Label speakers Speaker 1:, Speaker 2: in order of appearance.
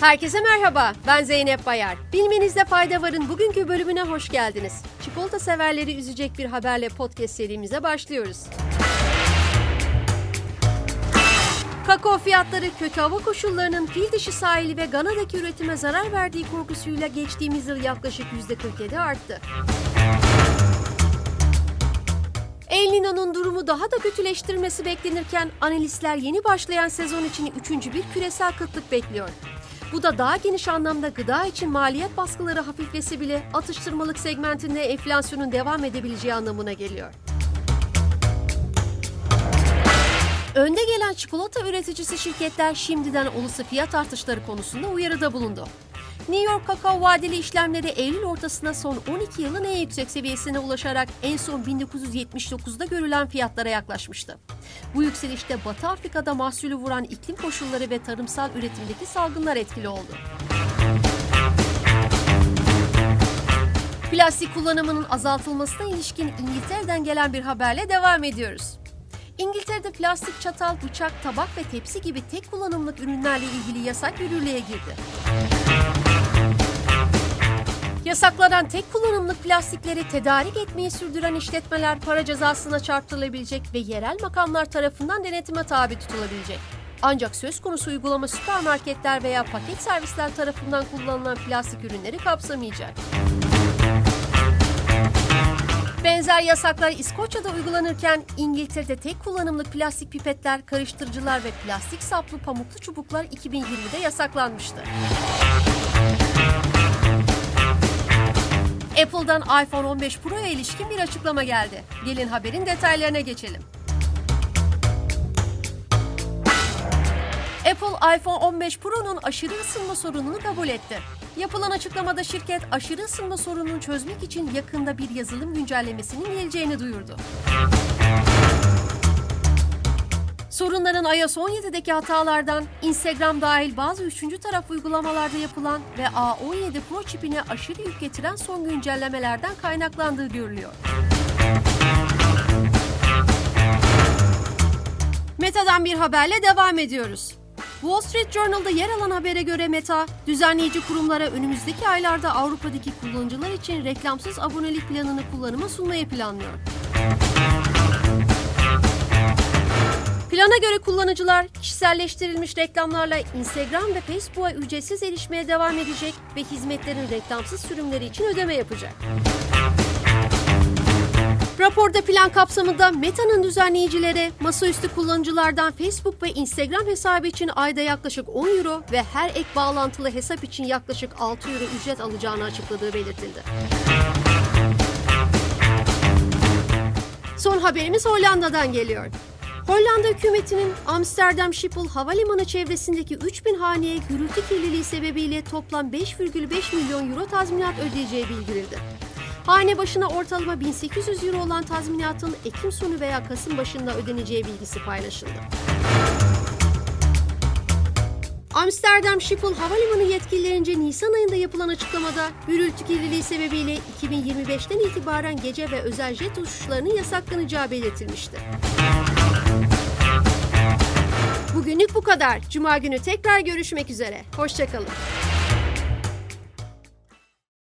Speaker 1: Herkese merhaba, ben Zeynep Bayar. Bilmenizde fayda varın bugünkü bölümüne hoş geldiniz. Çikolata severleri üzecek bir haberle podcast serimize başlıyoruz. Kakao fiyatları kötü hava koşullarının fil dişi sahili ve Gana'daki üretime zarar verdiği korkusuyla geçtiğimiz yıl yaklaşık %47 arttı. El Nino'nun durumu daha da kötüleştirmesi beklenirken analistler yeni başlayan sezon için üçüncü bir küresel kıtlık bekliyor. Bu da daha geniş anlamda gıda için maliyet baskıları hafiflese bile atıştırmalık segmentinde enflasyonun devam edebileceği anlamına geliyor. Önde gelen çikolata üreticisi şirketler şimdiden olası fiyat artışları konusunda uyarıda bulundu. New York kakao vadeli işlemleri Eylül ortasında son 12 yılın en yüksek seviyesine ulaşarak en son 1979'da görülen fiyatlara yaklaşmıştı. Bu yükselişte Batı Afrika'da mahsulü vuran iklim koşulları ve tarımsal üretimdeki salgınlar etkili oldu. Plastik kullanımının azaltılmasına ilişkin İngiltere'den gelen bir haberle devam ediyoruz. İngiltere'de plastik çatal, bıçak, tabak ve tepsi gibi tek kullanımlık ürünlerle ilgili yasak yürürlüğe girdi. Yasaklanan tek kullanımlık plastikleri tedarik etmeyi sürdüren işletmeler para cezasına çarptırılabilecek ve yerel makamlar tarafından denetime tabi tutulabilecek. Ancak söz konusu uygulama süpermarketler veya paket servisler tarafından kullanılan plastik ürünleri kapsamayacak. Benzer yasaklar İskoçya'da uygulanırken İngiltere'de tek kullanımlık plastik pipetler, karıştırıcılar ve plastik saplı pamuklu çubuklar 2020'de yasaklanmıştı. Apple'dan iPhone 15 Pro'ya ilişkin bir açıklama geldi. Gelin haberin detaylarına geçelim. Apple iPhone 15 Pro'nun aşırı ısınma sorununu kabul etti. Yapılan açıklamada şirket aşırı ısınma sorununu çözmek için yakında bir yazılım güncellemesinin geleceğini duyurdu. Sorunların iOS 17'deki hatalardan Instagram dahil bazı üçüncü taraf uygulamalarda yapılan ve A17 Pro çipine aşırı yük getiren son güncellemelerden kaynaklandığı görülüyor. Meta'dan bir haberle devam ediyoruz. Wall Street Journal'da yer alan habere göre Meta, düzenleyici kurumlara önümüzdeki aylarda Avrupa'daki kullanıcılar için reklamsız abonelik planını kullanıma sunmayı planlıyor. Plana göre kullanıcılar kişiselleştirilmiş reklamlarla Instagram ve Facebook'a ücretsiz erişmeye devam edecek ve hizmetlerin reklamsız sürümleri için ödeme yapacak. Raporda plan kapsamında Meta'nın düzenleyicilere masaüstü kullanıcılardan Facebook ve Instagram hesabı için ayda yaklaşık 10 euro ve her ek bağlantılı hesap için yaklaşık 6 euro ücret alacağını açıkladığı belirtildi. Son haberimiz Hollanda'dan geliyor. Hollanda hükümetinin Amsterdam Schiphol havalimanı çevresindeki 3000 haneye gürültü kirliliği sebebiyle toplam 5,5 milyon euro tazminat ödeyeceği bildirildi. Hane başına ortalama 1800 euro olan tazminatın Ekim sonu veya Kasım başında ödeneceği bilgisi paylaşıldı. Amsterdam Schiphol Havalimanı yetkililerince Nisan ayında yapılan açıklamada gürültü kirliliği sebebiyle 2025'ten itibaren gece ve özel jet uçuşlarının yasaklanacağı belirtilmişti. Bugünlük bu kadar. Cuma günü tekrar görüşmek üzere. Hoşçakalın.